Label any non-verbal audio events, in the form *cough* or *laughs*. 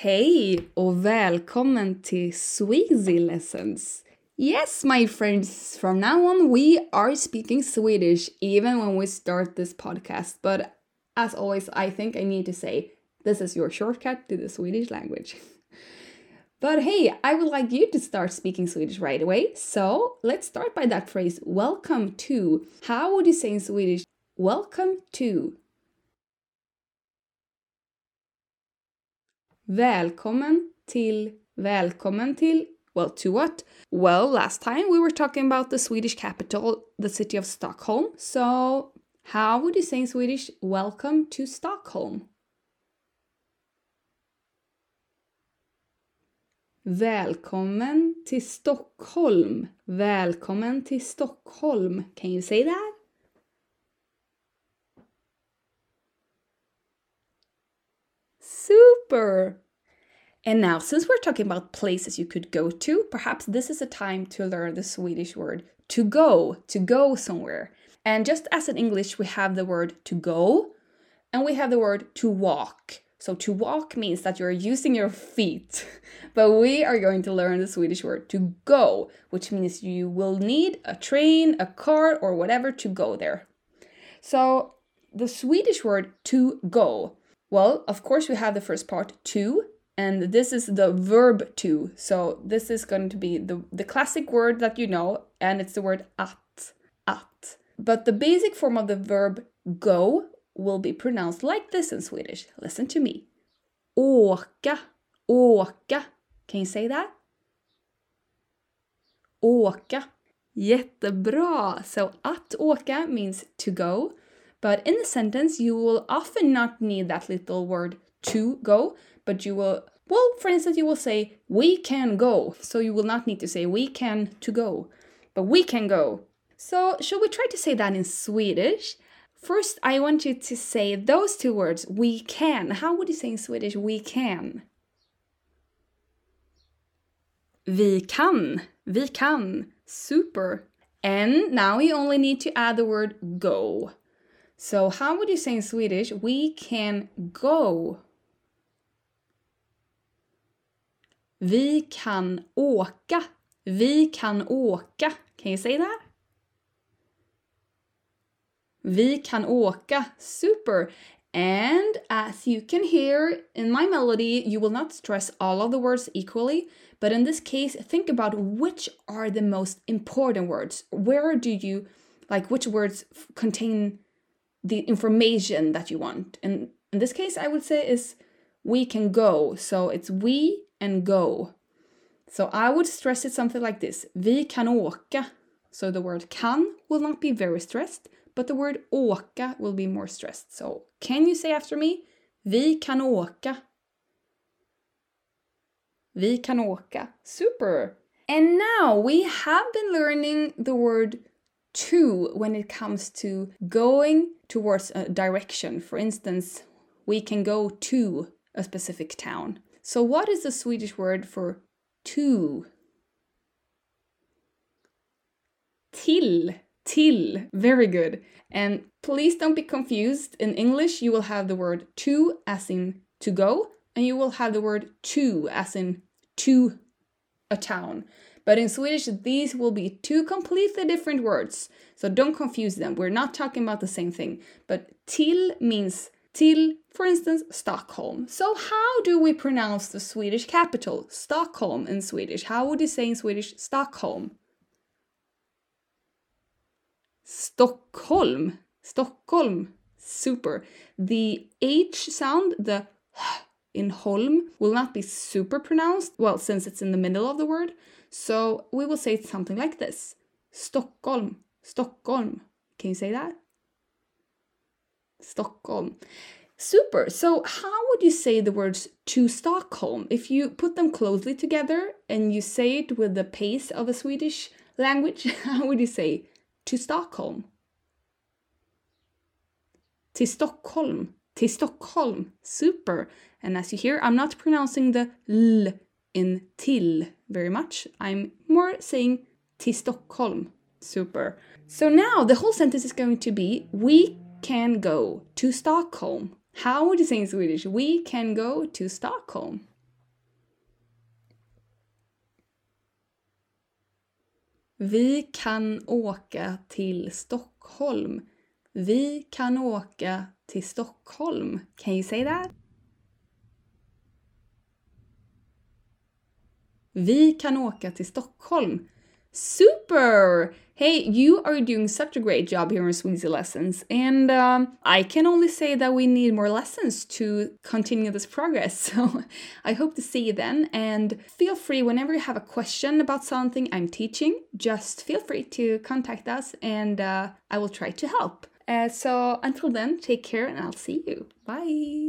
Hej och välkommen till Sweasy Lessons! Yes, my friends, from now on we are speaking Swedish even when we start this podcast. But as always, I think I need to say this is your shortcut to the Swedish language. *laughs* But hey, I would like you to start speaking Swedish right away. So let's start by that phrase, welcome to. How would you say in Swedish, welcome to? Välkommen till, välkommen till. Well, to what? Well, last time we were talking about the Swedish capital, the city of Stockholm. So, how would you say in Swedish, welcome to Stockholm? Välkommen till Stockholm. Välkommen till Stockholm. Can you say that? Super! And now, since we're talking about places you could go to, perhaps this is a time to learn the Swedish word to go, to go somewhere. And just as in English, we have the word to go and we have the word to walk. So to walk means that you're using your feet, *laughs* but we are going to learn the Swedish word to go, which means you will need a train, a car, or whatever to go there. So the Swedish word to go, well, of course, we have the first part to, and this is the verb to. So this is going to be the, the classic word that you know, and it's the word att, att. But the basic form of the verb go will be pronounced like this in Swedish. Listen to me. Åka, åka. Can you say that? Åka. Jättebra! So att åka means to go, but in the sentence you will often not need that little word to go, but you will well, for instance, you will say we can go. So you will not need to say we can to go, but we can go. So, should we try to say that in Swedish? First, I want you to say those two words, we can. How would you say in Swedish, we can? Vi kan. Vi kan. Super. And now you only need to add the word go. So, how would you say in Swedish, we can go? Vi kan åka. Vi kan åka. Can you say that? Vi kan åka. Super! And as you can hear in my melody, you will not stress all of the words equally, but in this case, think about which are the most important words. Where do you, like, which words contain the information that you want? And in this case, I would say is we can go. So it's we and go. So I would stress it something like this. Vi kan åka. So the word kan will not be very stressed, but the word åka will be more stressed. So can you say after me? Vi kan åka. Vi kan åka. Super! And now we have been learning the word to when it comes to going towards a direction. For instance, we can go to a specific town. So, what is the Swedish word for to? Till. Till. Very good. And please don't be confused. In English, you will have the word to as in to go, and you will have the word to as in to a town. But in Swedish, these will be two completely different words. So don't confuse them. We're not talking about the same thing. But till means till, for instance, Stockholm. So how do we pronounce the Swedish capital, Stockholm in Swedish? How would you say in Swedish Stockholm? Stockholm. Stockholm. Super. The H sound, the in Holm, will not be super pronounced, well, since it's in the middle of the word. So we will say something like this Stockholm. Stockholm. Can you say that? Stockholm. Super. So, how would you say the words to Stockholm if you put them closely together and you say it with the pace of a Swedish language? *laughs* How would you say to Stockholm? Till Stockholm. Till Stockholm. Super. And as you hear, I'm not pronouncing the L in till very much. I'm more saying till Stockholm. Super. So now the whole sentence is going to be we can go to Stockholm. How would you say in Swedish? We can go to Stockholm. Vi kan åka till Stockholm. Vi kan åka till Stockholm. Can you say that? Vi kan åka till Stockholm. Super! Hey, you are doing such a great job here in Sweasy Lessons, and um, I can only say that we need more lessons to continue this progress. *laughs* So I hope to see you then, and feel free whenever you have a question about something I'm teaching, just feel free to contact us, and uh, I will try to help. Uh, so until then, take care, and I'll see you. Bye!